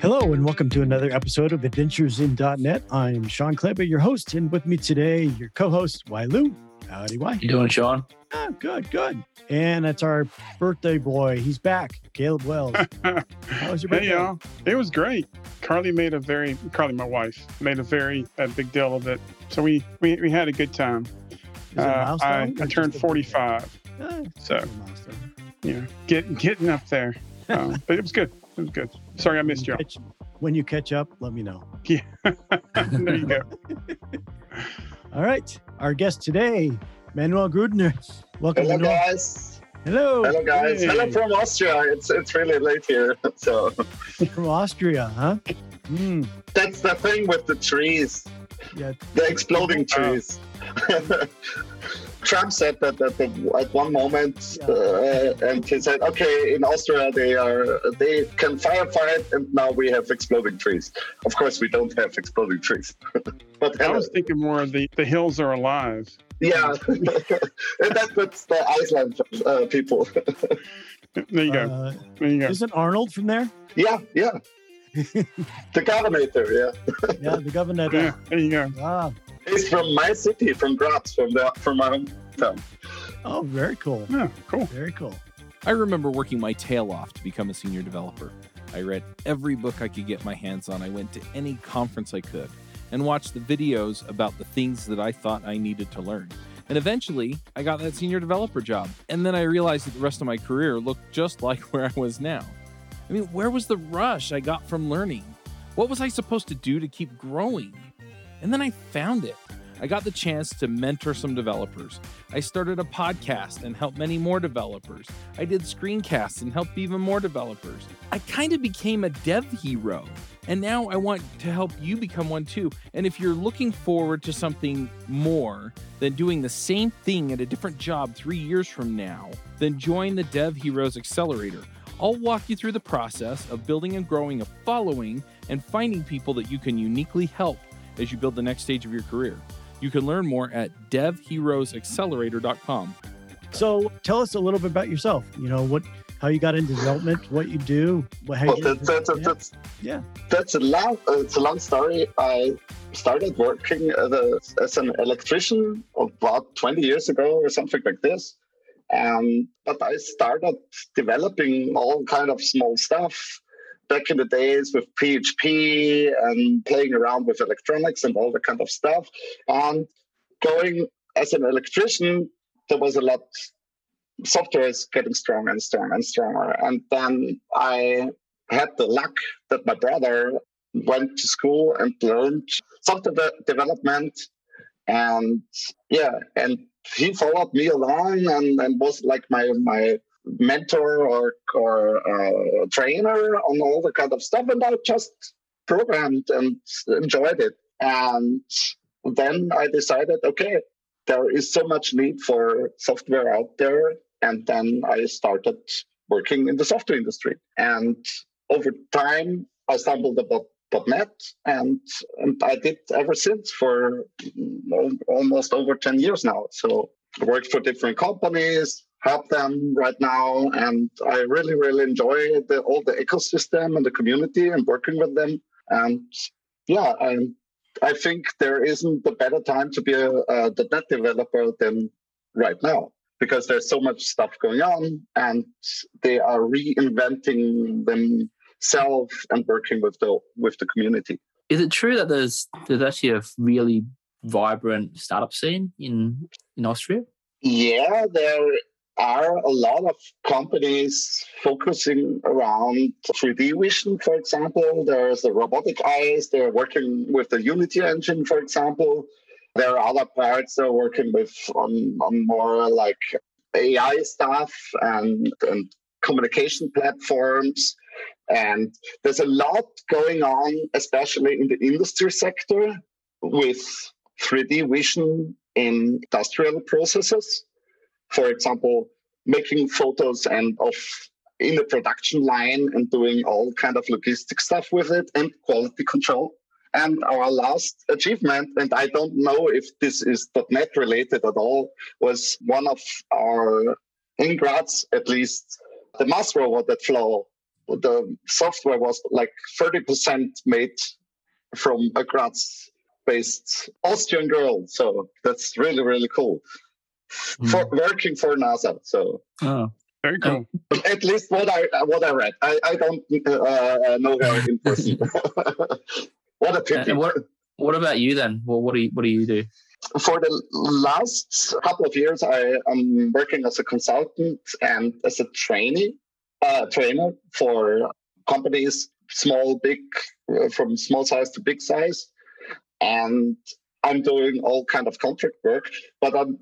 Hello, and welcome to another episode of Adventures in .NET. I'm Shawn Clabough, your host, and with me today, your co-host, Wai Liu. Howdy, Wai. You doing, Shawn? Ah, good, good. And that's our birthday boy. He's back, Caleb Wells. How was your birthday? Hey y'all, it was great. Carly made a very Carly, my wife, made a very a big deal of it. So we we, we had a good time. Is it Uh, I, I turned 45, Ah, so yeah, a milestone. you know, getting getting up there. Um, but it was good. It was good. Sorry I missed When y'all. catch- When you catch up, let me know. Yeah, there you go. All right. Our guest today, Manuel Grundner. Welcome, Hello, Manuel. guys. Hello. Hello, guys. Hey. Hello from Austria. It's it's really late here, so From Austria, huh? Hmm. that's the thing with the trees, Yeah. the exploding trees. Trump said that at, the, at one moment, uh, and he said, "Okay, in Austria they are they can firefight, and now we have exploding trees. Of course, we don't have exploding trees, but I hello. was thinking more of the the hills are alive. yeah, and that, that's the Iceland uh, people. There you go. Uh, There you go. isn't Arnold from there? yeah, yeah, the governor, yeah." Yeah, the governor. Yeah, there you go. Ah, He's from my city, from Graz, from the from my hometown. oh, very cool. Yeah, cool. Very cool. I remember working my tail off to become a senior developer. I read every book I could get my hands on. I went to any conference I could and watched the videos about the things that I thought I needed to learn. And eventually, I got that senior developer job. And then I realized that the rest of my career looked just like where I was now. I mean, where was the rush I got from learning? What was I supposed to do to keep growing? And then I found it. I got the chance to mentor some developers. I started a podcast and helped many more developers. I did screencasts and helped even more developers. I kind of became a dev hero. And now I want to help you become one too. And if you're looking forward to something more than doing the same thing at a different job three years from now, then join the Dev Heroes Accelerator. I'll walk you through the process of building and growing a following and finding people that you can uniquely help as you build the next stage of your career. You can learn more at devheroesaccelerator.com. So tell us a little bit about yourself. You know, what, how you got into development, what you do, what, how Well, you that, that, that, yeah. that's Yeah. that's a long uh, it's a long story. I started working as, a, as an electrician about 20 years ago or something like this. Um, but I started developing all kind of small stuff back in the days with PHP and playing around with electronics and all that kind of stuff. And going as an electrician, there was a lot. Software is getting stronger and stronger and stronger. And then I had the luck that my brother went to school and learned software de- development. And yeah, and he followed me along and, and was like my my mentor or or uh, trainer on all the kind of stuff. And I just programmed and enjoyed it. And then I decided, okay, there is so much need for software out there. And then I started working in the software industry. And over time, I stumbled about .NET, and, and I did ever since for almost over 10 years now. So I worked for different companies, help them right now, and I really, really enjoy the, all the ecosystem and the community and working with them. And yeah, I, I think there isn't a better time to be a, a .NET developer than right now because there's so much stuff going on and they are reinventing themselves and working with the with the community. Is it true that there's there's actually a really vibrant startup scene in in Austria? Yeah, there are a lot of companies focusing around 3D vision, for example. There's the robotic eyes, they're working with the Unity engine, for example. There are other parts that are working with on, on more like AI stuff and, and communication platforms. And there's a lot going on, especially in the industry sector, with 3D vision in industrial processes. For example, making photos and of in the production line and doing all kind of logistic stuff with it and quality control. And our last achievement, and I don't know if this is .NET related at all, was one of our in Graz, at least, the Mars robot that flow, the software was like 30% made from a Graz based Austrian girl. So that's really, really cool. Mm. Working for NASA. So oh. very cool. At least what I what I read. I, I don't uh, know her in person. what a pity. what, what about you then? Well, what do you what do you do? For the last couple of years, I am working as a consultant and as a trainee, uh, trainer for companies, small, big, uh, from small size to big size, and I'm doing all kind of contract work. But I'm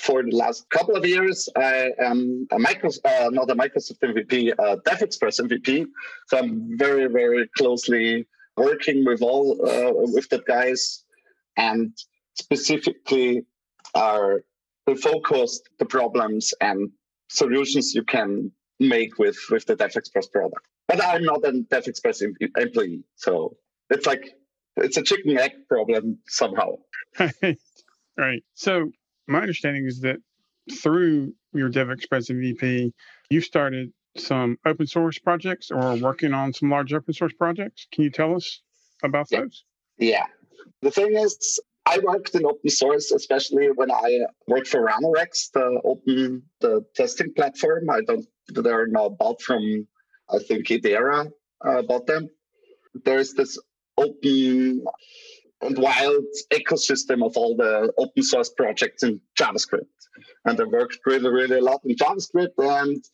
for the last couple of years, I am a Microsoft, uh, not a Microsoft MVP, a DevExpress MVP. So I'm very, very closely working with all uh, with the guys, and specifically are focused the problems and solutions you can make with with the DevExpress product. But I'm not a DevExpress employee, so it's like it's a chicken egg problem somehow. right. So my understanding is that through your DevExpress MVP, you started some open source projects or working on some large open source projects. Can you tell us about yeah. those? Yeah. The thing is, I worked in open source, especially when I worked for Ranorex, the open the testing platform. I don't they're now bought from I think Idera uh, bought them. There's this open and wild ecosystem of all the open source projects in JavaScript. And I worked really, really a lot in JavaScript. And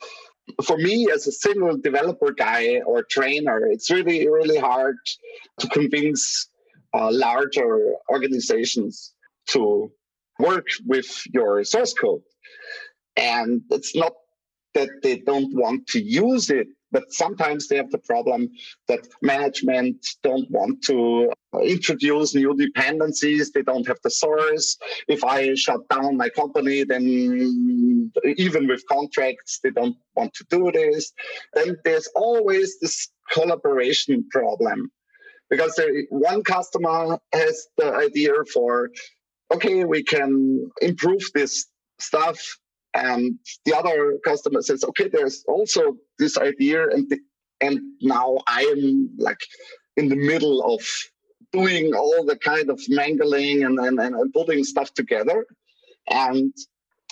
for me, as a single developer guy or trainer, it's really, really hard to convince uh, larger organizations to work with your source code. And it's not that they don't want to use it, but sometimes they have the problem that management don't want to uh, introduce new dependencies. They don't have the source. If I shut down my company, then even with contracts, they don't want to do this. Then there's always this collaboration problem because one customer has the idea for, okay, we can improve this stuff. And the other customer says, okay, there's also this idea. And, the, and now I am like in the middle of doing all the kind of mangling and, and, and putting stuff together. And,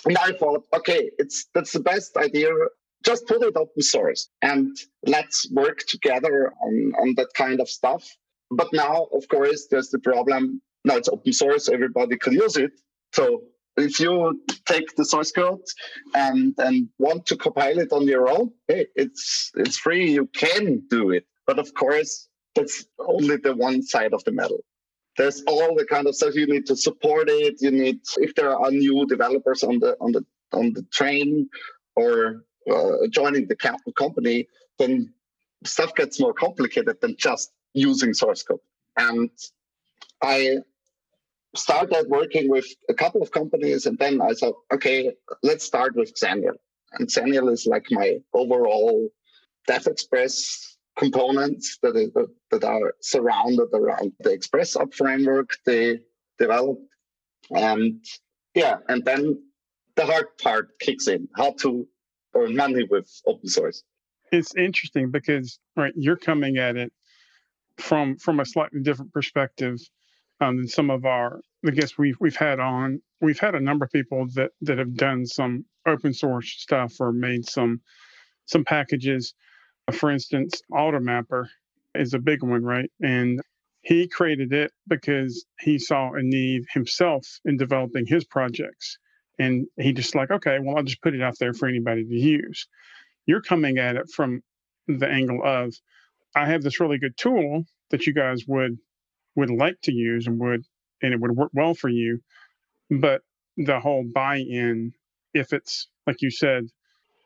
and I thought, okay, it's that's the best idea. Just put it open source and let's work together on, on that kind of stuff. But now, of course, there's the problem. Now it's open source, everybody can use it. So if you take the source code and and want to compile it on your own, hey, it's it's free. You can do it. But of course, that's only the one side of the medal. There's all the kind of stuff you need to support it. You need if there are new developers on the on the on the train or uh, joining the company, then stuff gets more complicated than just using source code. And I started working with a couple of companies, and then I thought, okay, let's start with Xenial. And Xenial is like my overall DevExpress components that, is, that are surrounded around the Express App framework they developed. And yeah, and then the hard part kicks in how to earn money with open source. It's interesting because right, you're coming at it from from a slightly different perspective um, than some of our the guests we've we've had on. We've had a number of people that that have done some open source stuff or made some some packages for instance, Automapper is a big one, right? And he created it because he saw a need himself in developing his projects. And he just like, okay, well, I'll just put it out there for anybody to use. You're coming at it from the angle of, I have this really good tool that you guys would would like to use and would and it would work well for you. But the whole buy-in, if it's like you said,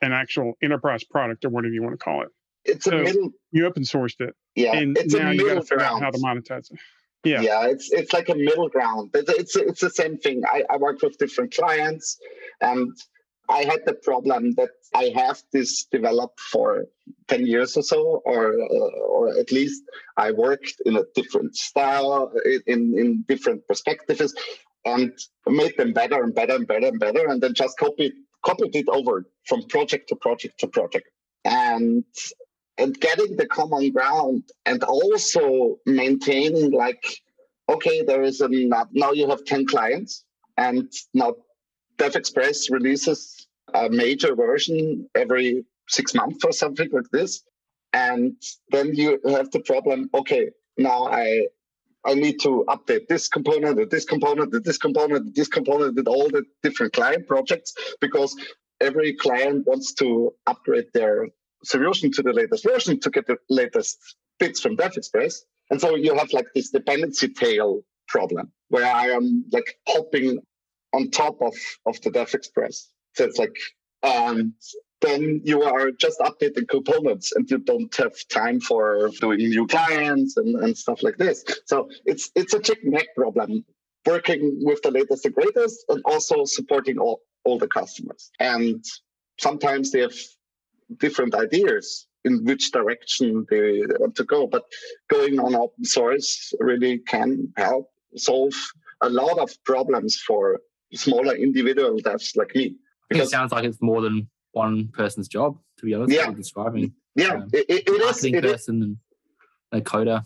an actual enterprise product or whatever you want to call it, it's a middle. You open sourced it. Yeah, and it's now you got to figure ground. out how to monetize it. Yeah, yeah, it's it's like a middle ground. It's it's, it's the same thing. I, I work with different clients, and I had the problem that I have this developed for 10 years or so, or uh, or at least I worked in a different style, in, in different perspectives, and made them better and better and better and better, and then just copied copied it over from project to project to project. And and getting the common ground and also maintaining like okay there is a now you have 10 clients and now DevExpress releases a major version every six months or something like this and then you have the problem okay now i i need to update this component and this component and this component and this component with all the different client projects because every client wants to upgrade their solution to the latest version to get the latest bits from DevExpress. And so you have like this dependency tail problem where I am like hopping on top of, of the DevExpress. So it's like, and then you are just updating components and you don't have time for doing new clients and, and stuff like this. So it's it's a chicken egg problem working with the latest and greatest and also supporting all, all the customers. And sometimes they have different ideas in which direction they want to go. But going on open source really can help solve a lot of problems for smaller individual devs like me. Because it sounds like it's more than one person's job, to be honest. Yeah. Describing. Yeah, um, it, it is. It person is. and a coder.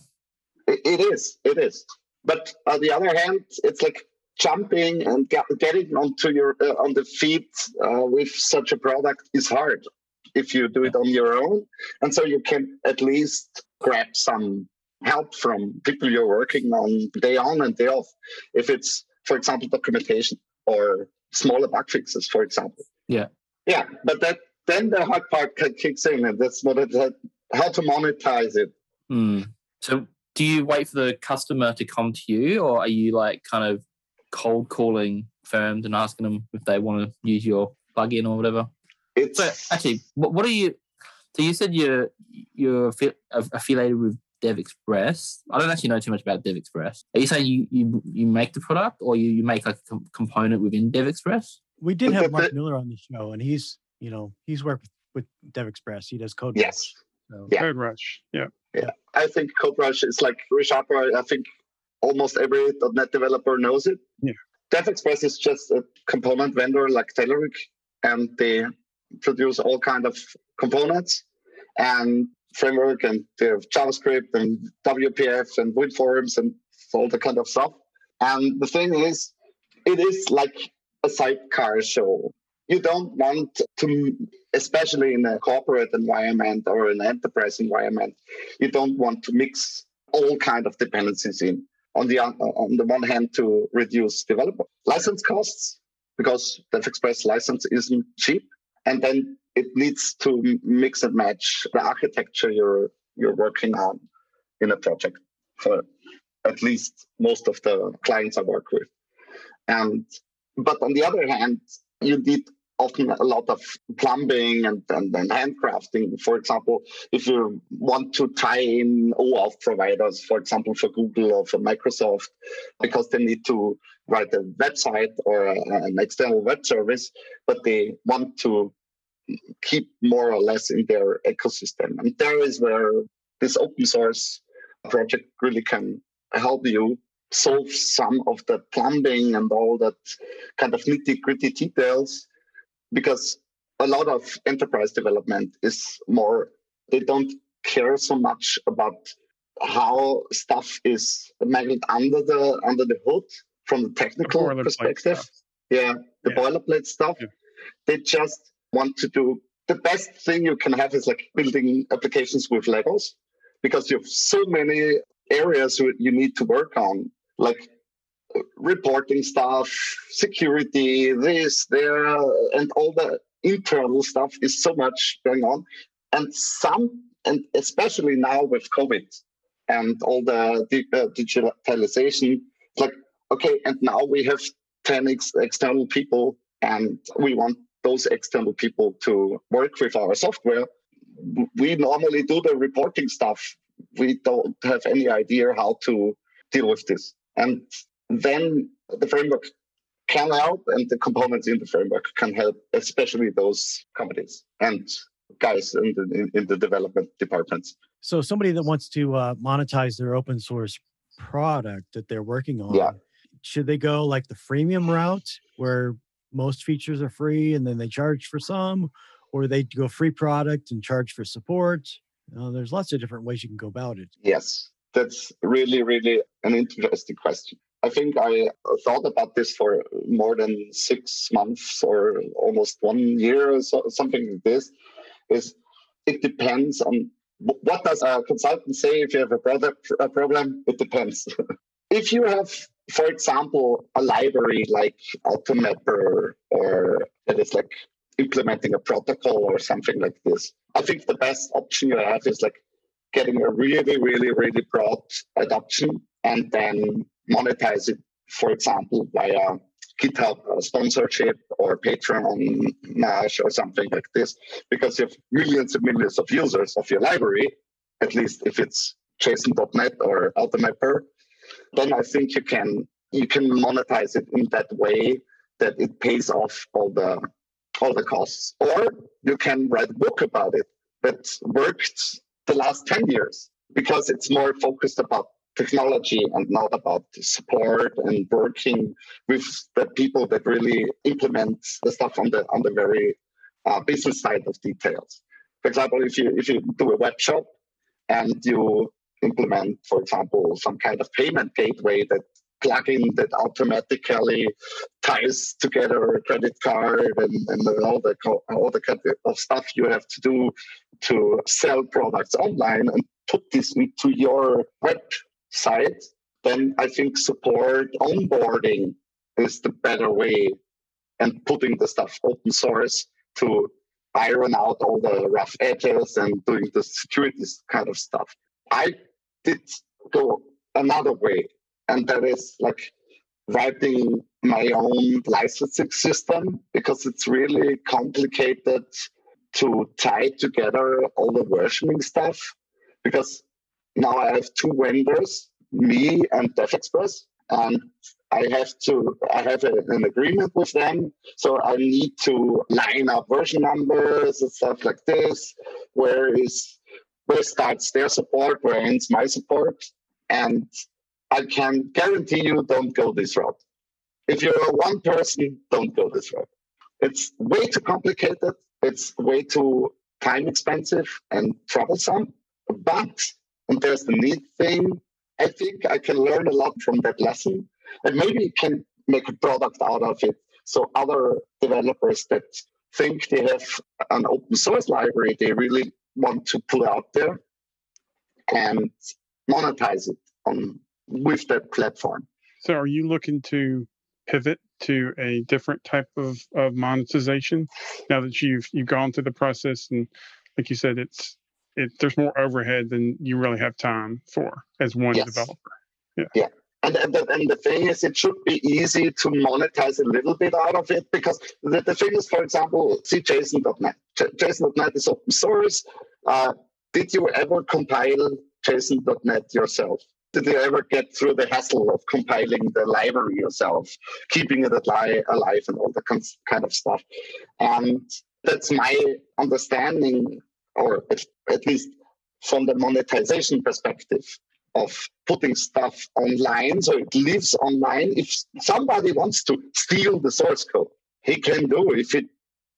It, it is. It is. But on the other hand, it's like jumping and get, getting onto your uh, on the feet uh, with such a product is hard if you do it on your own. And so you can at least grab some help from people you're working on day on and day off. If it's, for example, documentation or smaller bug fixes, for example. Yeah. Yeah. But that then the hard part kicks in, and that's what it how to monetize it. Mm. So do you wait for the customer to come to you or are you like kind of cold calling firms and asking them if they want to use your plugin or whatever? It's so actually, what, what are you? So you said you're you're affiliated with DevExpress. I don't actually know too much about DevExpress. Are you saying you you, you make the product or you, you make like a component within DevExpress? We did have Mark Miller on the show, and he's you know he's worked with, with DevExpress. He does code. Yes. So. Yeah. CodeRush. Yeah. Yeah. I think CodeRush is like ReSharper. I think almost every .NET developer knows it. Yeah. DevExpress is just a component vendor like Telerik, and they produce all kind of components and framework and have JavaScript and WPF and WinForms and all the kind of stuff. And the thing is, it is like a sidecar show. You don't want to, especially in a corporate environment or an enterprise environment, you don't want to mix all kind of dependencies in. On the on the one hand, to reduce developer license costs because DevExpress license isn't cheap, and then it needs to mix and match the architecture you're you're working on in a project for at least most of the clients I work with. And but on the other hand, you need often a lot of plumbing and, and, and handcrafting. For example, if you want to tie in OAuth providers, for example, for Google or for Microsoft, because they need to write a website or an external web service, but they want to keep more or less in their ecosystem. And there is where this open source project really can help you solve some of the plumbing and all that kind of nitty gritty details because a lot of enterprise development is more, they don't care so much about how stuff is managed under the under the hood from the technical the perspective. Yeah, the yeah. boilerplate stuff. Yeah. They just want to do the best thing you can have is like building applications with Legos because you have so many areas you need to work on, like reporting stuff, security, this, there, and all the internal stuff is so much going on. And some, and especially now with COVID and all the uh, digitalization, like, okay, and now we have 10 ex- external people and we want those external people to work with our software. We normally do the reporting stuff. We don't have any idea how to deal with this. And then the framework can help and the components in the framework can help, especially those companies and guys in the, in, the development departments. So somebody that wants to uh, monetize their open source product that they're working on, yeah. should they go like the freemium route where most features are free and then they charge for some, or they go free product and charge for support? Uh, there's lots of different ways you can go about it. Yes, that's really, really an interesting question. I think I thought about this for more than six months or almost one year or so, something like this. Is it depends on what does a consultant say if you have a, product, a problem? It depends. if you have, for example, a library like AutoMapper or that is like implementing a protocol or something like this, I think the best option you have is like getting a really, really, really broad adoption and then monetize it, for example, via GitHub sponsorship or Patreon Nash or something like this, because you have millions and millions of users of your library, at least if it's JSON.NET or Automapper, then I think you can you can monetize it in that way that it pays off all the all the costs. Or you can write a book about it that worked the last 10 years because it's more focused about technology and not about support and working with the people that really implement the stuff on the on the very uh, business side of details. For example, if you if you do a web shop and you implement, for example, some kind of payment gateway that plugin that automatically ties together a credit card and, and all the all the kind of stuff you have to do to sell products online and put this into your web side, then I think support onboarding is the better way and putting the stuff open source to iron out all the rough edges and doing the security kind of stuff. I did go another way, and that is like writing my own licensing system because it's really complicated to tie together all the versioning stuff because now I have two vendors, me and DevExpress, and I have to I have a, an agreement with them. So I need to line up version numbers and stuff like this. Where is where starts their support, where ends my support, and I can guarantee you don't go this route. If you're one person, don't go this route. It's way too complicated. It's way too time expensive and troublesome. But and there's the neat thing. I think I can learn a lot from that lesson and maybe can make a product out of it. So other developers that think they have an open source library, they really want to put out there and monetize it on with that platform. So are you looking to pivot to a different type of, of monetization now that you've you've gone through the process and like you said it's it, there's more overhead than you really have time for as one yes. developer. Yeah. Yeah. And, and, the, and the thing is, it should be easy to monetize a little bit out of it because the, the thing is, for example, see JSON.NET. JSON.NET is open source. Uh, did you ever compile JSON.NET yourself? Did you ever get through the hassle of compiling the library yourself, keeping it alive, alive and all that kind of stuff? And that's my understanding or at least from the monetization perspective of putting stuff online. So it lives online. If somebody wants to steal the source code he can do if it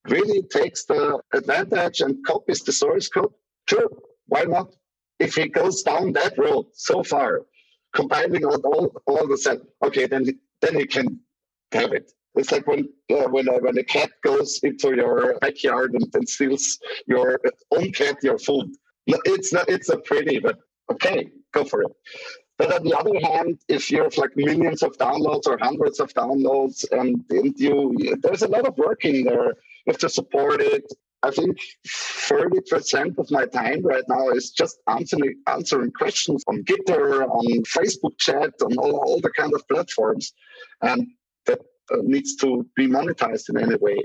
really takes the advantage and copies the source code sure why not? If he goes down that road so far compiling all, all, all the set okay then then he can have it. It's like when uh, when uh, when a cat goes into your backyard and, and steals your own cat your food. It's not it's a pretty, but okay, go for it. But on the other hand, if you have like millions of downloads or hundreds of downloads, and, and you there's a lot of work in there. You have to support it. I think 30% of my time right now is just answering answering questions on Gitter, on Facebook chat, on all, all the kind of platforms. And that uh, needs to be monetized in any way.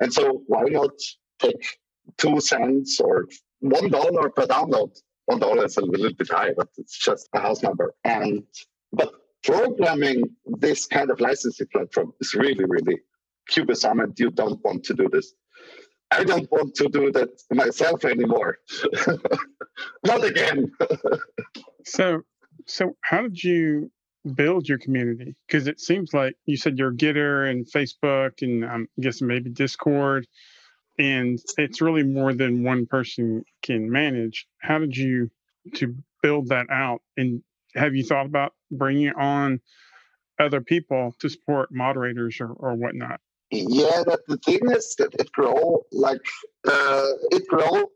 And so why not take two cents or one dollar per download? One dollar is a little bit high, but it's just a house number. And but programming this kind of licensing platform is really, really cumbersome, and you don't want to do this. I don't want to do that myself anymore. Not again. so, so how did you build your community? Because it seems like you said you're Gitter and Facebook and um, I'm guessing maybe Discord. And it's really more than one person can manage. How did you to build that out? And have you thought about bringing on other people to support moderators or, or whatnot? Yeah, that the thing is that it grow like uh, it grow.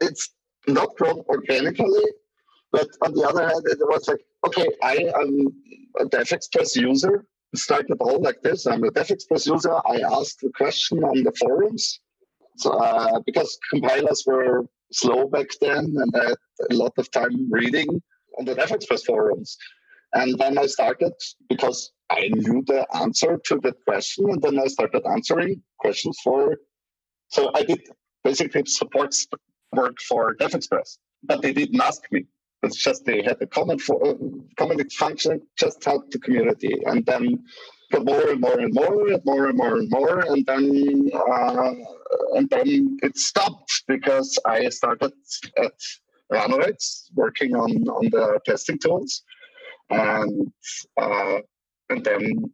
It's not grown organically, but on the other hand, it was like, okay, I am a DevExpress user. Started all like this. I'm a DevExpress user. I asked the question on the forums. Uh, because compilers were slow back then and I had a lot of time reading on the DevExpress forums. And then I started because I knew the answer to that question. And then I started answering questions for. So I did basically support work for DevExpress, but they didn't ask me. It's just they had a common for, uh, common function, just help the community, and then more and more and more and more and more and more, and then uh, and then it stopped because I started at Ranorex working on on the testing tools, and uh, and then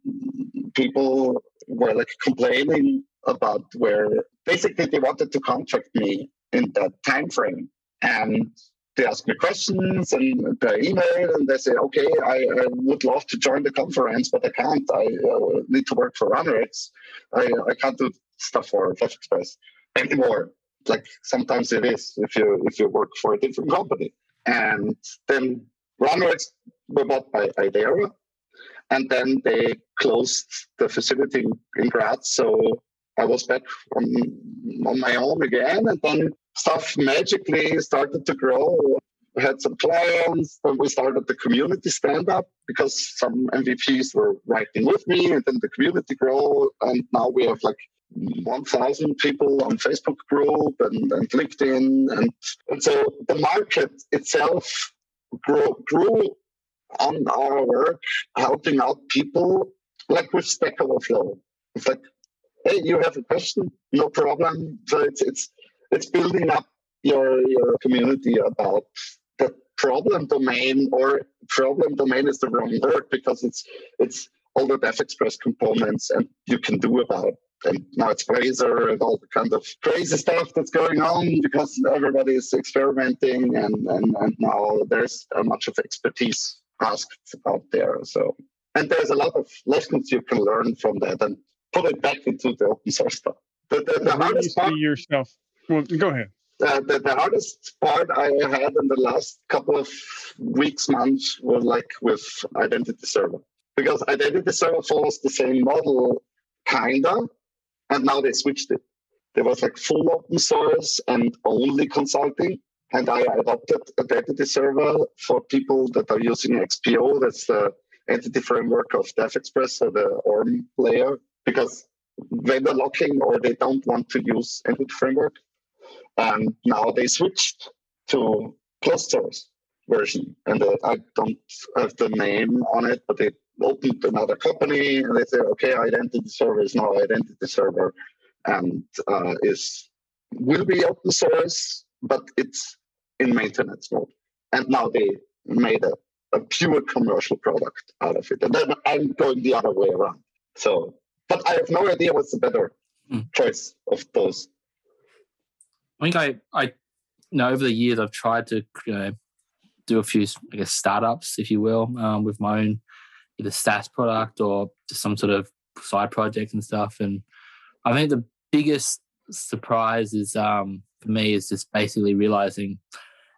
people were like complaining about where basically they wanted to contract me in that time frame and they ask me questions and they email and they say, okay, I, I, would love to join the conference, but I can't. I uh, need to work for Ranorex. I, I can't do stuff for DevExpress anymore. Like sometimes it is if you if you work for a different company. And then Ranorex were bought by Idera, and then they closed the facility in, in Graz. So I was back on, on my own again, and then stuff magically started to grow. We had some clients, then we started the community stand up because some MVPs were writing with me, and then the community grew, and now we have like 1,000 people on Facebook group and, and LinkedIn, and, and so the market itself grew, grew on our work, helping out people, like with Stack Overflow. It's like, hey, you have a question, no problem. So it's it's it's building up your your community about the problem domain or problem domain is the wrong word because it's it's all the DevExpress components and you can do about and now it's Blazor and all the kind of crazy stuff that's going on because everybody is experimenting and, and, and now there's a much of expertise asked out there. So and there's a lot of lessons you can learn from that and put it back into the open source stuff. The, the, the hardest part, yourself. Well, go ahead. Uh, the, the hardest part I had in the last couple of weeks, months was like with Identity Server. Because Identity Server follows the same model, kinda, and now they switched it. There was like full open source and only consulting. And I adopted Identity Server for people that are using XPO. That's the entity framework of DevExpress, so the ORM layer, because vendor locking or they don't want to use entity framework. And now they switched to source version. And uh, I don't have the name on it, but they opened another company and they said, okay, identity server is now identity server and uh, is will be open source, but it's in maintenance mode. And now they made a, a pure commercial product out of it. And then I'm going the other way around. So, but I have no idea what's the better mm. choice of those. I think I, I, you know, over the years I've tried to you know, do a few, I guess, startups, if you will, um, with my own either SaaS product or just some sort of side project and stuff. And I think the biggest surprise is um, for me is just basically realizing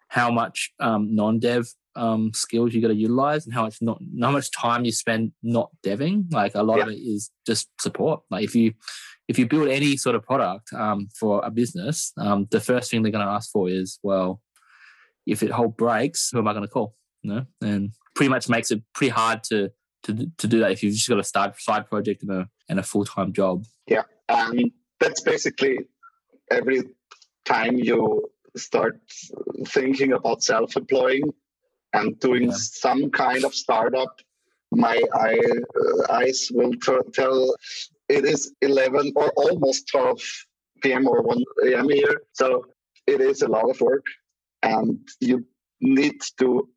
how much um, non-dev um, skills you got to utilize and how much not how much time you spend not deving. Like a lot yeah. of it is just support. Like if you if you build any sort of product um, for a business, um, the first thing they're going to ask for is, well, if it whole breaks, who am I going to call? You know, and pretty much makes it pretty hard to to to do that if you've just got a start side project and a and a full time job. Yeah, um, that's basically every time you start thinking about self employing and doing yeah. some kind of startup. My eye, uh, eyes will t- tell it is 11 or almost 12 p.m. or 1 a.m. here. So it is a lot of work and you need to do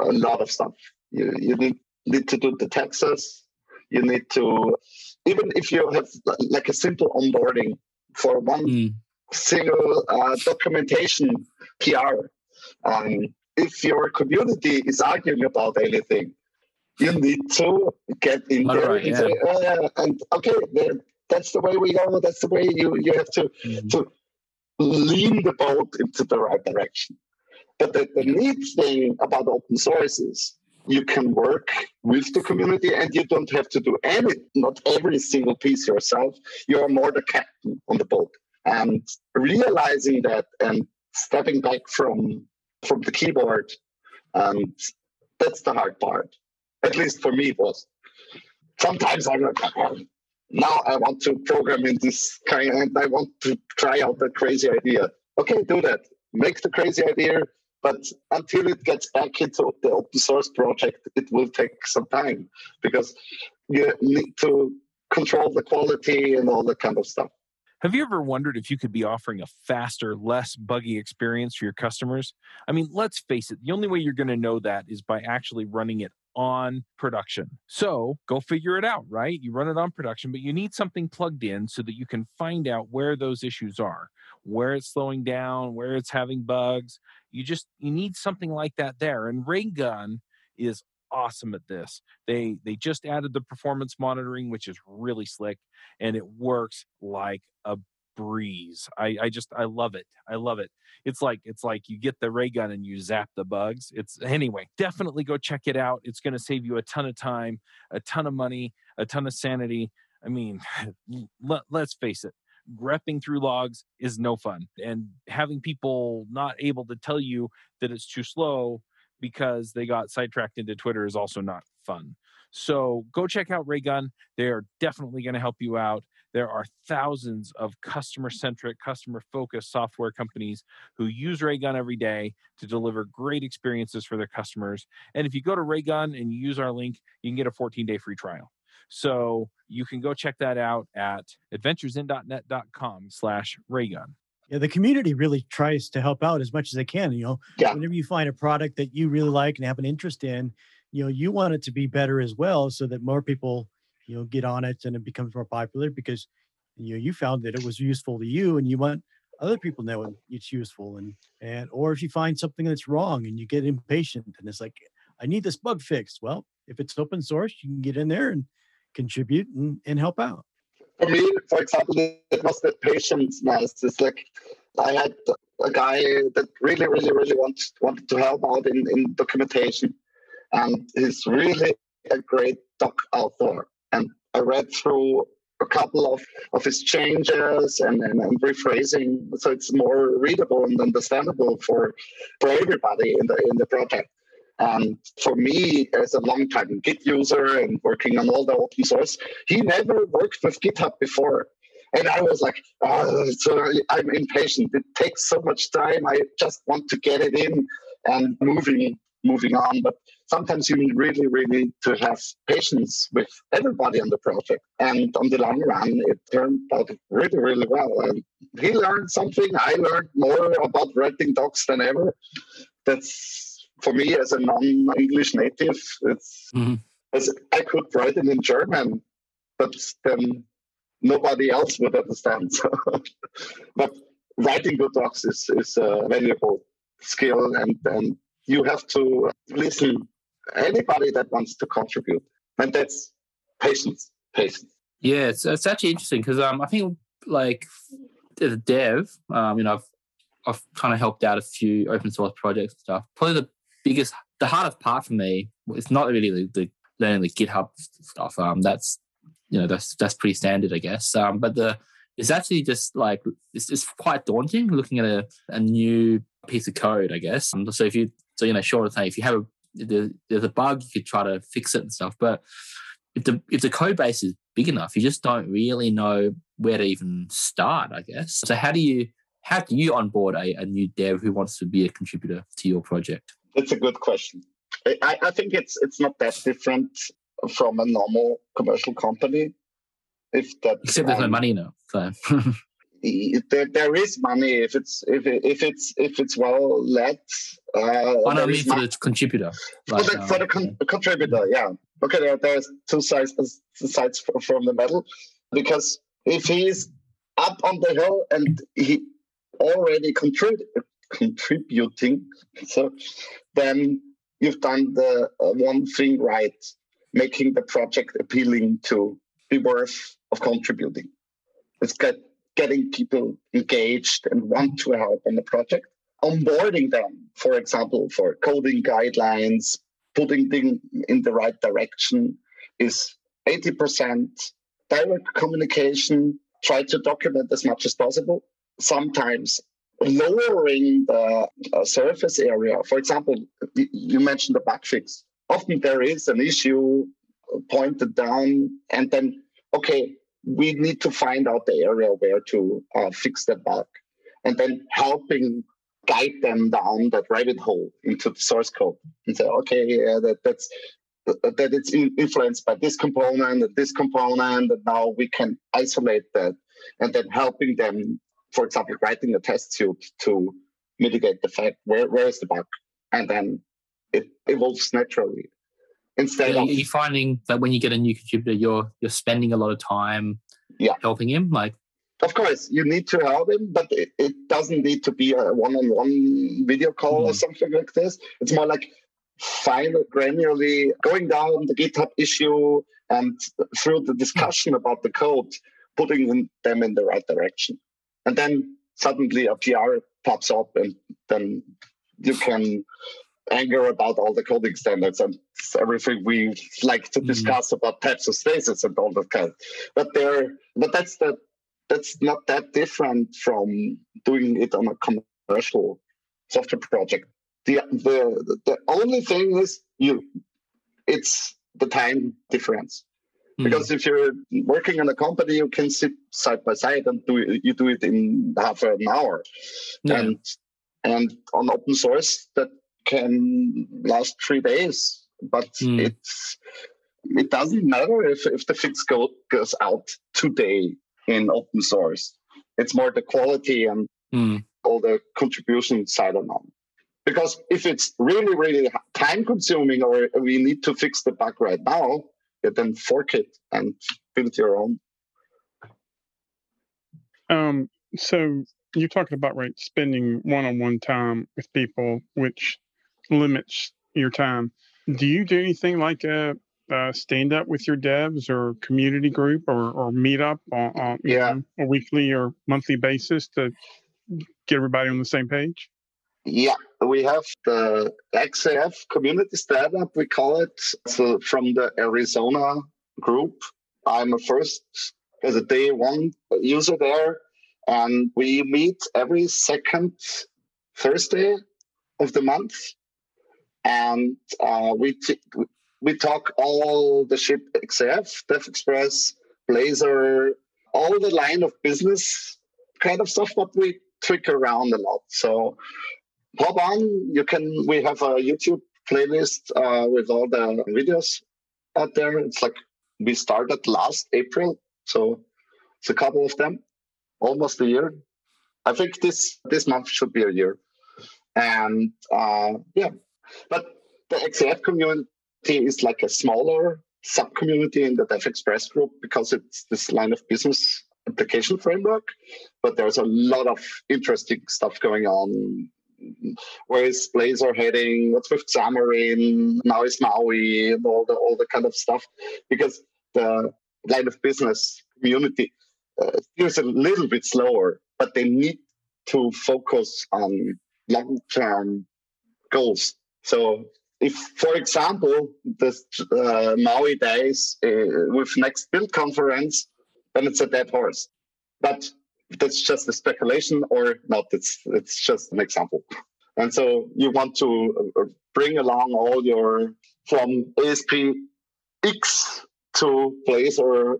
a lot of stuff. You, you need need to do the taxes. You need to, even if you have like a simple onboarding for one mm. single uh, documentation PR. Um, if your community is arguing about anything, you need to get in All there right, and yeah. say, oh, yeah, and okay, there- that's the way we go. That's the way you you have to Mhm. to lean the boat into the right direction. But the, the neat thing about open source is you can work with the community and you don't have to do any, not every single piece yourself. You are more the captain on the boat. And realizing that and stepping back from from the keyboard, and that's the hard part. At least for me, it was. Sometimes I'm like, "Oh, now I want to program in this kind and I want to try out that crazy idea. Okay, do that. Make the crazy idea, but until it gets back into the open source project, it will take some time because you need to control the quality and all that kind of stuff. Have you ever wondered if you could be offering a faster, less buggy experience for your customers? I mean, let's face it, the only way you're going to know that is by actually running it on production. So go figure it out, right? You run it on production, but you need something plugged in so that you can find out where those issues are, where it's slowing down, where it's having bugs. You just you need something like that there. And Raygun is awesome at this. They they just added the performance monitoring, which is really slick and it works like a breeze. I, I just I love it. I love it. It's like it's like you get the ray gun and you zap the bugs. It's anyway, definitely go check it out. It's going to save you a ton of time, a ton of money, a ton of sanity. I mean, let, let's face it. Grepping through logs is no fun, and having people not able to tell you that it's too slow because they got sidetracked into Twitter is also not fun. So go check out Raygun. They are definitely going to help you out. There are thousands of customer centric, customer focused software companies who use Raygun every day to deliver great experiences for their customers. And if you go to Raygun and you use our link, you can get a 14 day free trial. So you can go check that out at adventuresin.net.com slash Raygun. Yeah, the community really tries to help out as much as they can. You know, Yeah. whenever you find a product that you really like and have an interest in, you know, you want it to be better as well, so that more people, you know, get on it and it becomes more popular because you know you found that it was useful to you, and you want other people know it's useful. And and or if you find something that's wrong and you get impatient and it's like, I need this bug fixed. Well, if it's open source, you can get in there and contribute and, and help out. for me, for example, it was the patience. It's like I had a guy that really, really, really wanted wanted to help out in, in documentation, and he's really a great doc author. And I read through a couple of, of his changes and, and, and rephrasing, so it's more readable and understandable for for everybody in the in the project. And for me, as a long-time Git user and working on all the open source, he never worked with GitHub before. And I was like, oh, so uh, I'm impatient. It takes so much time. I just want to get it in and moving moving on. But sometimes you really, really, need to have patience with everybody on the project. And on the long run, it turned out really, really well. And he learned something. I learned more about writing docs than ever. That's for me as a non-English native. It's Mhm. as I could write it in German, but then nobody else would understand. So, but writing good docs is, is a valuable skill, and, and you have to listen anybody that wants to contribute, and that's patience. Patience. Yeah, it's, it's actually interesting because um, I think like as a dev, um, you know, I've I've kind of helped out a few open source projects and stuff. Probably the biggest, the hardest part for me, it's not really the, the learning the GitHub stuff. Um, that's you know that's that's pretty standard, I guess. Um, but the it's actually just like it's, it's quite daunting looking at a, a new piece of code, I guess. Um, so if you so you know, sure to say, if you have a there- there's a bug, you could try to fix it and stuff, but if the if the code base is big enough, you just don't really know where to even start, I guess. So how do you how do you onboard a, a new dev who wants to be a contributor to your project? That's a good question. I- I, think it's it's not that different from a normal commercial company. If that Except there's no um, money now. So there, there is money if it's if it, if it's if it's well led. Uh, I mean for the contributor. for Like, the, for the um, con- contributor, yeah. Okay, there, there's two sides sides from the medal because if he's up on the hill and he already contrib- contributing, so then you've done the uh, one thing right, making the project appealing to be worth of contributing. It's get, getting people engaged and want to help on the project. Onboarding them, for example, for coding guidelines, putting them in the right direction is 80% direct communication, try to document as much as possible. Sometimes lowering the uh, surface area. For example, you mentioned the bug fix. Often there is an issue pointed down, and then, okay, we need to find out the area where to uh, fix that bug. And then helping guide them down that rabbit hole into the source code and say, okay, yeah, that, that's that it's influenced by this component and this component, and now we can isolate that, and then helping them for example, writing a test suite to mitigate the fact where, where is the bug, and then it evolves naturally. Instead of you finding that when you get a new contributor, you're you're spending a lot of time yeah. helping him. Like, of course, you need to help him, but it, it doesn't need to be a one-on-one video call mm-hmm. or something like this. It's more like fine granularly going down the GitHub issue and through the discussion about the code, putting them in the right direction and then suddenly a PR pops up, and then you can anger about all the coding standards and everything we like to mm-hmm. discuss mm. about types of spaces and all that kind. But there, but that's the that's not that different from doing it on a commercial software project. The the the only thing is you, it's the time difference. Mm. Because if you're working in a company, you can sit side by side and do it, you do it in half an hour. Yeah. And and on open source that can last three days. But mm. it's it doesn't matter if, if the fix go, goes out today in open source. It's more the quality and mm. all the contribution side of it. Because if it's really, really time consuming or we need to fix the bug right now, you then fork it and build your own. Um, so you're talking about right spending one-on-one time with people, which limits your time. Do you do anything like a, a stand up with your devs or community group or, or meet up on, on yeah. Know, a weekly or monthly basis to get everybody on the same page? Yeah, we have the XAF community standup, we call it, so from the Arizona group. I'm a first as a day one user there, and we meet every second Thursday of the month, and uh, we t- we talk all the ship XAF, Dev Express, Blazor, all the line of business kind of stuff, but we trick around a lot. So hop on. You can. We have a YouTube playlist uh, with all the videos out there. It's like we started last April, so it's a couple of them, almost a year. I think this this month should be a year, and uh, yeah, but the XAF community is like a smaller sub community in the DevExpress group because it's this line of business application framework. But there's a lot of interesting stuff going on where is Blazor heading? What's with Xamarin? Now is Maui and all the all the kind of stuff because the line of business community uh, is a little bit slower, but they need to focus on long term goals. So if, for example, the uh, Maui days uh, with next build conference, then it's a dead horse. But that's just a speculation or not. It's it's just an example. And so you want to uh, bring along all your from ASP X to Blazor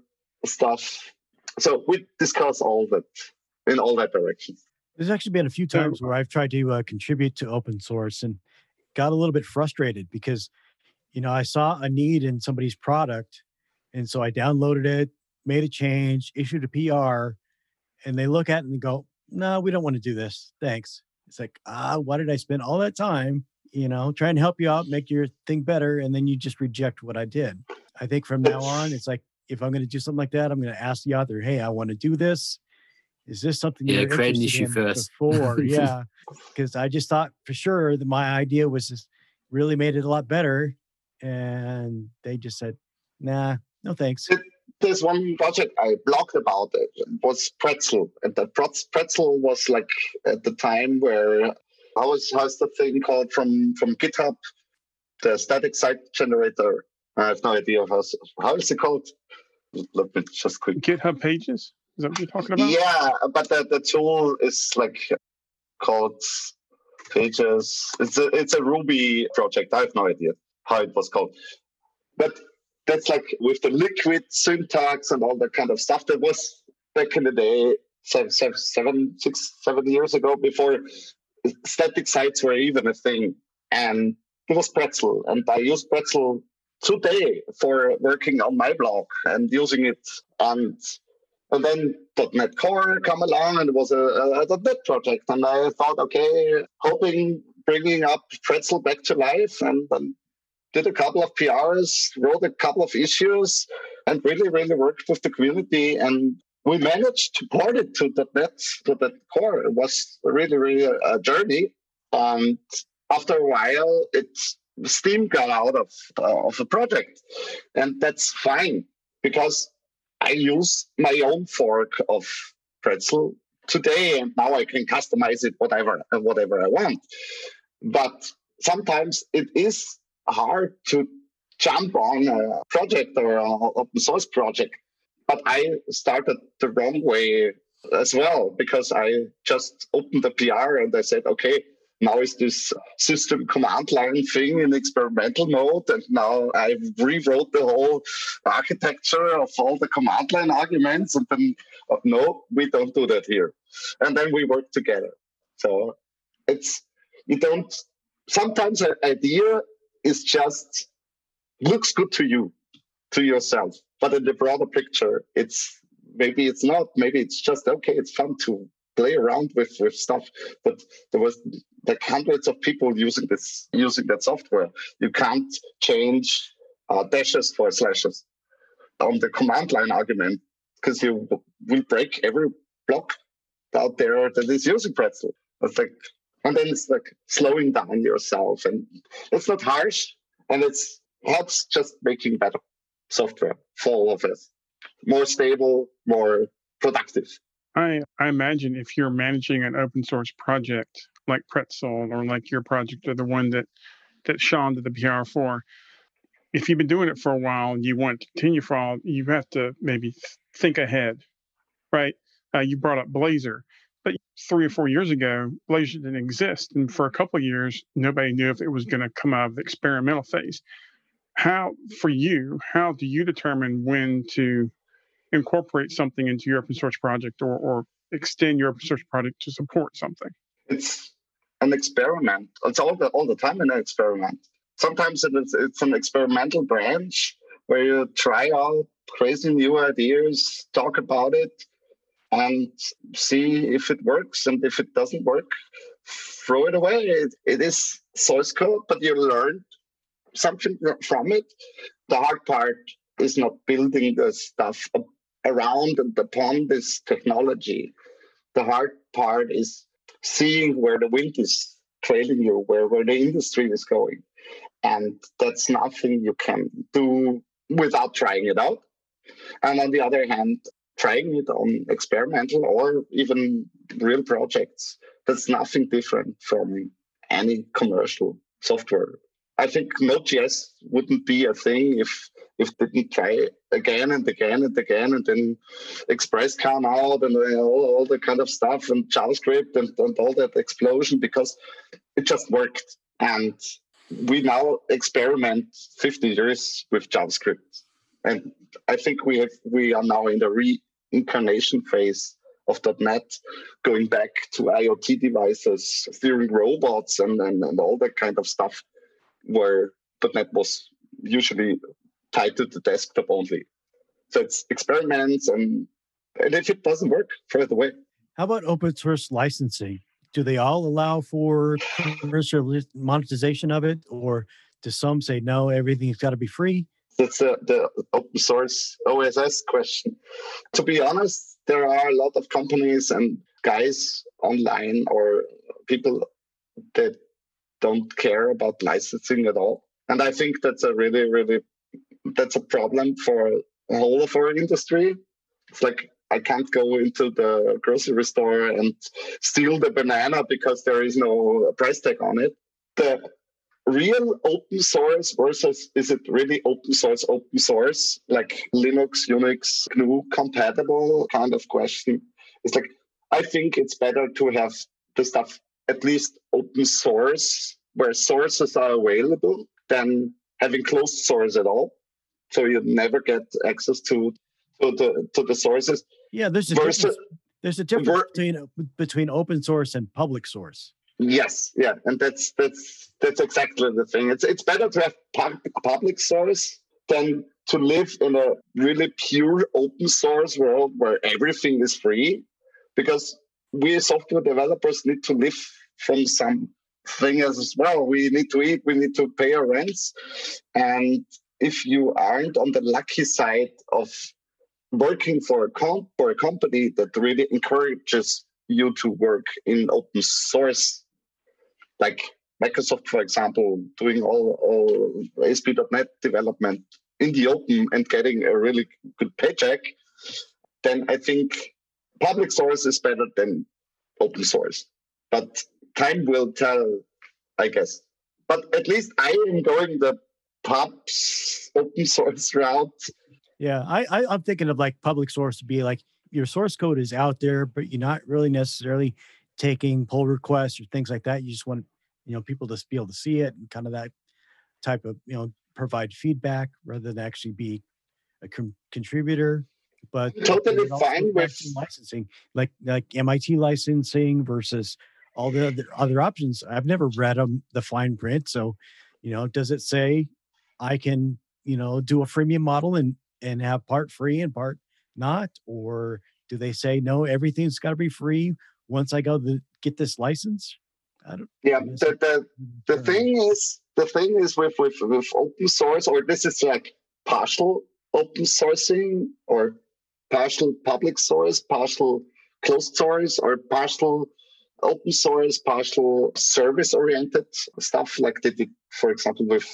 stuff. So we discuss all that in all that direction. There's actually been a few times where I've tried to uh, contribute to open source and got a little bit frustrated because, you know, I saw a need in somebody's product, and so I downloaded it, made a change, issued a PR, and they look at it and go, no, we don't want to do this. Thanks. It's like, ah, why did I spend all that time, you know, trying to help you out, make your thing better, and then you just reject what I did? I think from now on, it's like, if I'm going to do something like that, I'm going to ask the author, hey, I want to do this. Is this something Yeah, you're create an issue in first. before? yeah, because I just thought for sure that my idea was just really made it a lot better, and they just said, "Nah, no thanks." There's one project I blogged about it. It was Pretzel, and the Pretzel was like at the time where how is how's the thing called from from GitHub, the static site generator. I have no idea how how is it called. Let me just quick. GitHub pages? Is that what you're talking about? Yeah, but the, the tool is like called Pages. It's a it's a Ruby project. I have no idea how it was called, but that's like with the liquid syntax and all that kind of stuff. That was back in the day, seven, seven, seven six, seven years ago, before static sites were even a thing. And it was Pretzel, and I used Pretzel today for working on my blog and using it and and then .NET Core come along and it was a, a, .NET project. And I thought, okay, hoping bringing up Pretzel back to life and, and did a couple of PRs, wrote a couple of issues and really, really worked with the community. And we managed to port it to .NET, to .NET Core. It was really, really a, journey. And after a while, it's steam got out of, uh, of the project. And that's fine because I use my own fork of pretzel today, and now I can customize it whatever whatever I want. But sometimes it is hard to jump on a project or an open source project. But I started the wrong way as well because I just opened the PR and I said, okay, now is this system command line thing in experimental mode and now i rewrote the whole architecture of all the command line arguments and then oh, no we don't do that here. And then we work together. So it's you don't sometimes an idea is just looks good to you to yourself but in the broader picture it's maybe it's not maybe it's just okay it's fun to play around with with stuff but there was like hundreds of people using this using that software. You can't change uh, dashes for slashes on the command line argument because you will break every block out there that is using pretzel. It's like and then it's like slowing down yourself and it's not harsh and it's helps just making better software for all of us. More stable more productive I, I imagine if you're managing an open source project like Pretzel or like your project or the one that that Shawn did the PR for, if you've been doing it for a while and you want to continue for all, you have to maybe think ahead, right? Uh, you brought up Blazor, but three or four years ago, Blazor didn't exist, and for a couple of years, nobody knew if it was going to come out of the experimental phase. How, for you, how do you determine when to incorporate something into your open source project or, or extend your open source project to support something? It's an experiment. It's all the all the time an experiment. Sometimes it's it's an experimental branch where you try out crazy new ideas, talk about it, and see if it works. And if it doesn't work, throw it away. It, it is source code, but you learn something from it. The hard part is not building the stuff around and upon this technology. The hard part is seeing where the wind is trailing you, where, where the industry is going. And that's nothing you can do without trying it out. And on the other hand, trying it on experimental or even real projects, that's nothing different from any commercial software. I think Node.js wouldn't be a thing if if didn't try again and again and again, and then Express come out and uh, all, all the kind of stuff and JavaScript and, and all that explosion because it just worked. And we now experiment 50 years with JavaScript. And I think we have we are now in the reincarnation phase of .NET, going back to IoT devices, steering robots, and, and, and all that kind of stuff, where .NET was usually tied to the desktop only. So it's experiments, and, and if it doesn't work, throw it away. How about open source licensing? Do they all allow for commercial monetization of it, or do some say no, everything's got to be free? that's the, the open source OSS question. To be honest, there are a lot of companies and guys online or people that don't care about licensing at all. And I think that's a really, really that's a problem for all of our industry. It's like I can't go into the grocery store and steal the banana because there is no price tag on it. The real open source versus is it really open source, open source, like Linux, Unix, GNU compatible kind of question? It's like, I think it's better to have the stuff at least open source where sources are available than having closed source at all. So you never get access to to the to the sources. Yeah, there's a versus, difference, there's a difference between between open source and public source. Yes, yeah, and that's that's that's exactly the thing. It's it's better to have public public source than to live in a really pure open source world where everything is free, because we software developers need to live from some thing as well. We need to eat, we need to pay our rents, and if you aren't on the lucky side of working for a comp for a company that really encourages you to work in open source like Microsoft, for example, doing all, all ASP.NET development in the open and getting a really good paycheck, then I think public source is better than open source. But time will tell, I guess. But at least I am going the pubs open source route. Yeah, I, I am thinking of like public source to be like your source code is out there, but you're not really necessarily taking pull requests or things like that. You just want you know people to be able to see it and kind of that type of you know provide feedback rather than actually be a com- contributor but totally fine with licensing like like mit licensing versus all the other, other options i've never read them the fine print so you know does it say i can you know do a freemium model and and have part free and part not or do they say no everything's got to be free once i go to get this license? I don't, yeah, the, the, the thing is, the thing is with, with, with open source, or this is like partial open sourcing or partial public source, partial closed source, or partial open source, partial service oriented stuff like they did, for example, with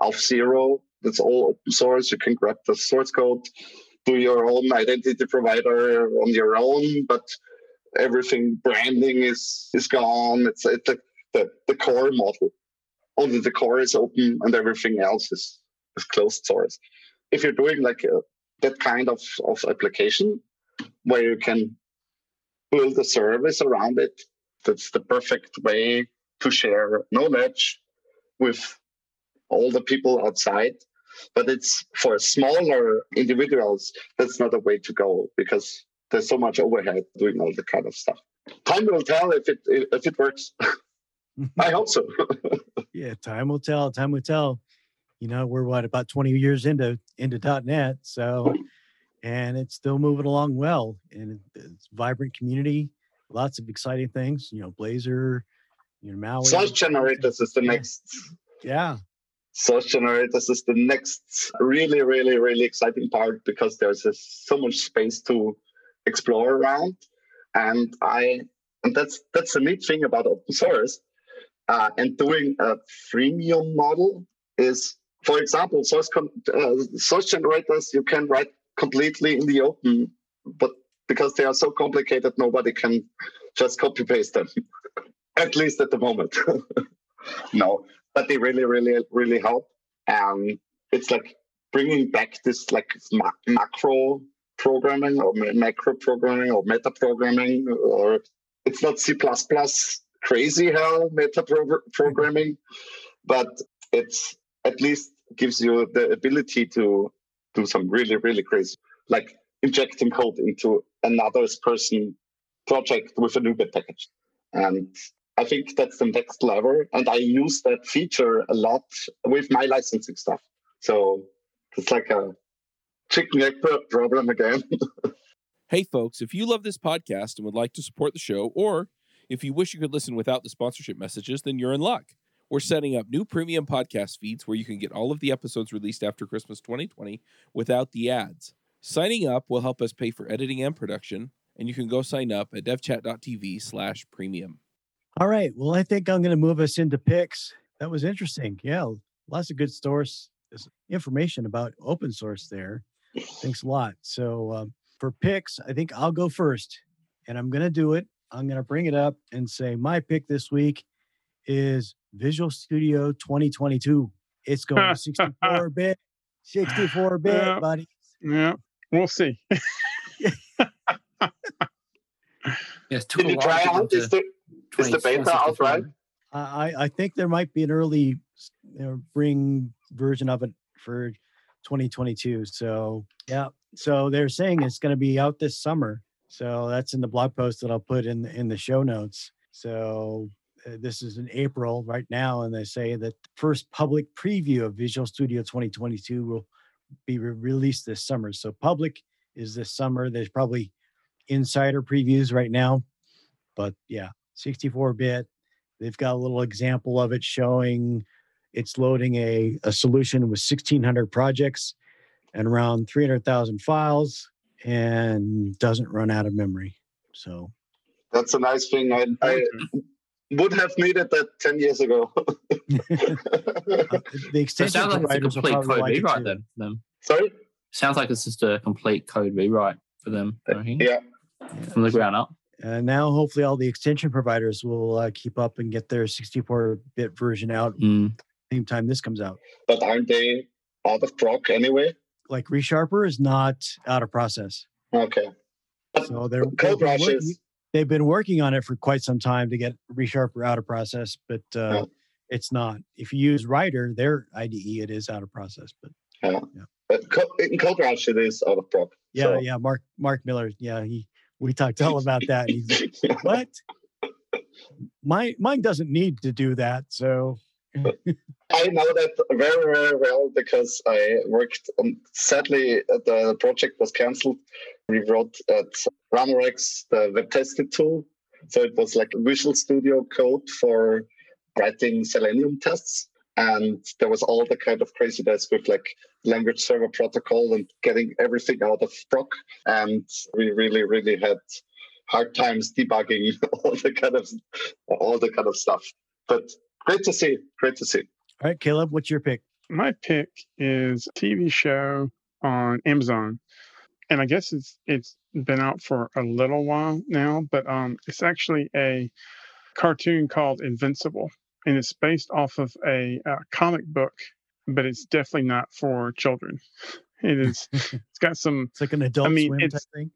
Auth0. That's all open source. You can grab the source code, do your own identity provider on your own, but everything branding is is gone. It's it's the, the core model. Only the core is open and everything else is, is closed source. If you're doing like a, that kind of, of application where you can build a service around it, that's the perfect way to share knowledge with all the people outside. But it's for smaller individuals, that's not a way to go because there's so much overhead doing all the kind of stuff. Time will tell if it if it works. I hope so. yeah, time will tell. Time will tell. You know, we're what about 20 years into into .NET, so and it's still moving along well, and it's vibrant community, lots of exciting things. You know, Blazor, you know, malware. Source generators is the yeah. next. Yeah. Source generators is the next really, really, really exciting part because there's so much space to explore around. And I and that's that's the neat thing about open source. Uh, and doing a freemium model is, for example, source con- uh, source generators you can write completely in the open, but because they are so complicated, nobody can just copy paste them. at least at the moment. no, but they really, really, really help. And it's like bringing back this like ma- macro programming or macro programming or meta programming or it's not C++ crazy hell meta programming, but it's at least gives you the ability to do some really, really crazy, like injecting code into another person project with a NuGet package. And I think that's the next level. And I use that feature a lot with my licensing stuff. So it's like a chicken egg problem again. hey, folks, if you love this podcast and would like to support the show, or if you wish you could listen without the sponsorship messages, then you're in luck. We're setting up new premium podcast feeds where you can get all of the episodes released after Christmas 2020 without the ads. Signing up will help us pay for editing and production, and you can go sign up at devchat.tv slash premium. All right. Well, I think I'm going to move us into picks. That was interesting. Yeah, lots of good source information about open source there. Thanks a lot. So um, for picks, I think I'll go first, and I'm going to do it. I'm going to bring it up and say my pick this week is Visual Studio 2022. It's going 64 bit, 64 bit, Yeah. buddy. Yeah, we'll see. Yes, Did a you try to get out? Is the, is the beta out 64. right? I, I I think there might be an early s- you know, bring version of it for 2022. So yeah, so they're saying it's going to be out this summer. So that's in the blog post that I'll put in the, in the show notes. So uh, this is in April right now, and they say that first public preview of Visual Studio 2022 will be re- released this summer. So public is this summer. There's probably insider previews right now, but yeah, 64 bit. They've got a little example of it showing it's loading a, a solution with 1,600 projects and around 300,000 files and doesn't run out of memory. So, That's a nice thing. I, I would have needed that 10 years ago. uh, the So extension sounds like it's a complete code like it rewrite then. for them. Sorry? Sounds like it's just a complete code rewrite for them. I Yeah. From the ground up. And now, hopefully, all the extension providers will uh, keep up and get their 64-bit version out Mm. same time this comes out. But aren't they out of proc anyway? Like ReSharper is not out of process, Okay. so they're they've Code been, Rush is. They've been working on it for quite some time to get ReSharper out of process, but uh, Yeah. it's not. If you use Rider, their IDE, it is out of process. But But co- in CodeRush, it is out of proc. yeah, So- yeah, Mark Mark Miller, yeah, he we talked all about that. He's like, what? Mine mine doesn't need to do that. So I know that very, very well because I worked. On, sadly, the project was cancelled. We wrote at Ranorex the web testing tool, so it was like Visual Studio code for writing Selenium tests, and there was all the kind of craziness with like language server protocol and getting everything out of proc, and we really, really had hard times debugging all the kind of all the kind of stuff. But great to see, great to see. all right, Caleb, what's your pick? My pick is a TV show on Amazon, and I guess it's it's been out for a little while now, but um, it's actually a cartoon called Invincible, and it's based off of a uh, comic book, but it's definitely not for children. It is. it's got some It's like an adult mean, swim type thing.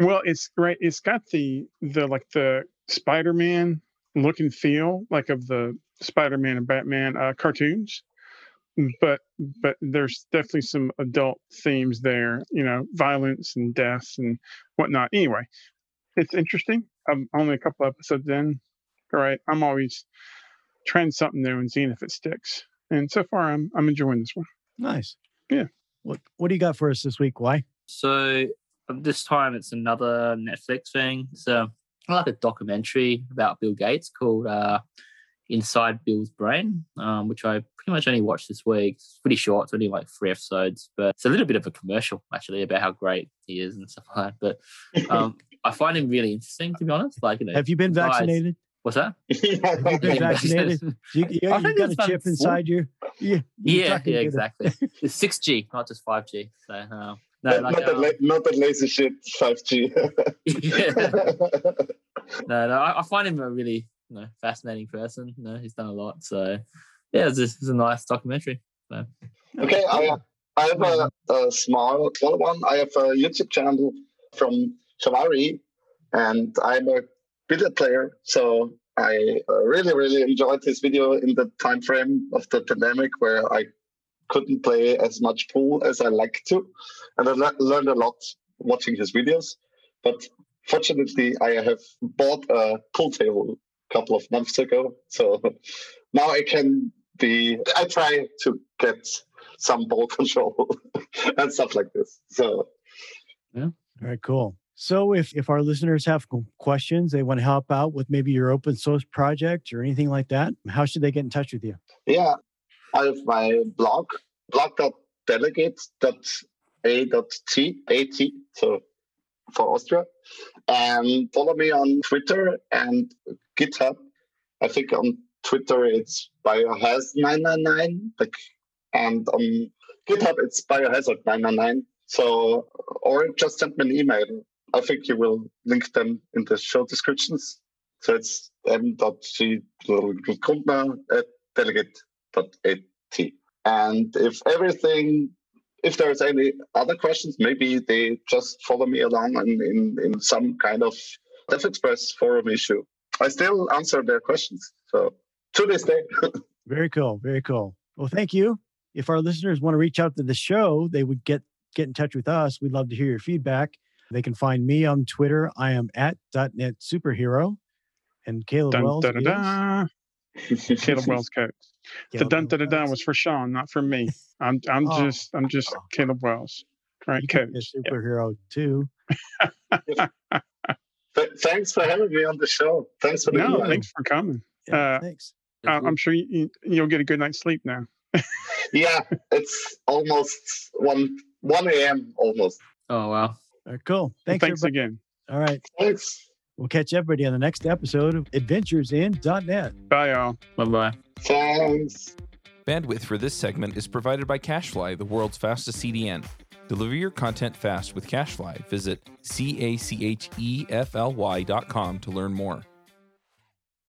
well, it's great. It's got the the like the Spider-Man look and feel like of the Spider-Man and Batman uh, cartoons, but but there's definitely some adult themes there. You know, violence and death and whatnot. Anyway, it's interesting. I'm only a couple episodes in. All right, I'm always trying something new and seeing if it sticks. And so far, I'm I'm enjoying this one. Nice. Yeah. What What do you got for us this week? Wai? So this time it's another Netflix thing. It's uh, like a documentary about Bill Gates called uh, Inside Bill's Brain, um, which I pretty much only watched this week. It's pretty short. It's only like three episodes, but it's a little bit of a commercial actually about how great he is and stuff like that. But um, I find him really interesting, to be honest. Like, you know, Have you been guys- vaccinated? what's that? Have you been vaccinated? You, you, I you think got a chip four- inside you. Yeah. Yeah, yeah, the- exactly. it's six G, not just five G. So uh, no, not, like, not, that um, la- not that lazy shit 5G. yeah. no, no, I, I find him a really you know, fascinating person. You know, he's done a lot. So yeah, it's, it's a nice documentary. okay, I, I have a, a small, small one. I have a YouTube channel from Sharivari, and I'm a billiard player. So I uh, really, really enjoyed his video in the time frame of the pandemic where I couldn't play as much pool as I like to. And I le- learned a lot watching his videos. But fortunately, I have bought a pool table couple of months ago. So now I can be, I try to get some ball control and stuff like this. So Yeah. All right, cool. So if if our listeners have questions, they want to help out with maybe your open source project or anything like that, how should they get in touch with you? Yeah, I have my blog, blog.delegate.a.t, AT, so for Austria. And follow me on Twitter and GitHub. I think on Twitter it's biohaz999, like, and on GitHub it's biohazard999. So, or just send me an email. I think you will link them in the show descriptions. So it's m.g.grundner at delegate.at. And if everything, if there's any other questions, maybe they just follow me along in, in, in some kind of DevExpress forum issue. I still answer their questions. So to this day. Very cool. Very cool. Well, thank you. If our listeners want to reach out to the show, they would get get in touch with us. We'd love to hear your feedback. They can find me on Twitter. I am at .NET Superhero. And Caleb Dun, Wells. da, da, is- da. Caleb Wells codes. The Caleb dun da da da was for Shawn, not for me. I'm I'm Oh. just I'm just Caleb Wells. Right, You can a superhero too. Th- thanks for having me on the show. Thanks for the No, email. thanks for coming. Yeah, Uh, thanks. I- I'm sure you, you- you'll get a good night's sleep now. Yeah, it's almost 1, 1 a.m. almost. Oh wow. All right, cool. Well, Thanks, thanks everybody. again. All right. Thanks. We'll catch everybody on the next episode of Adventures in .NET. Bye, y'all. Bye bye. Thanks. Bandwidth for this segment is provided by CacheFly, the world's fastest CDN. Deliver your content fast with CacheFly. Visit C A C H E F L Y dot com to learn more.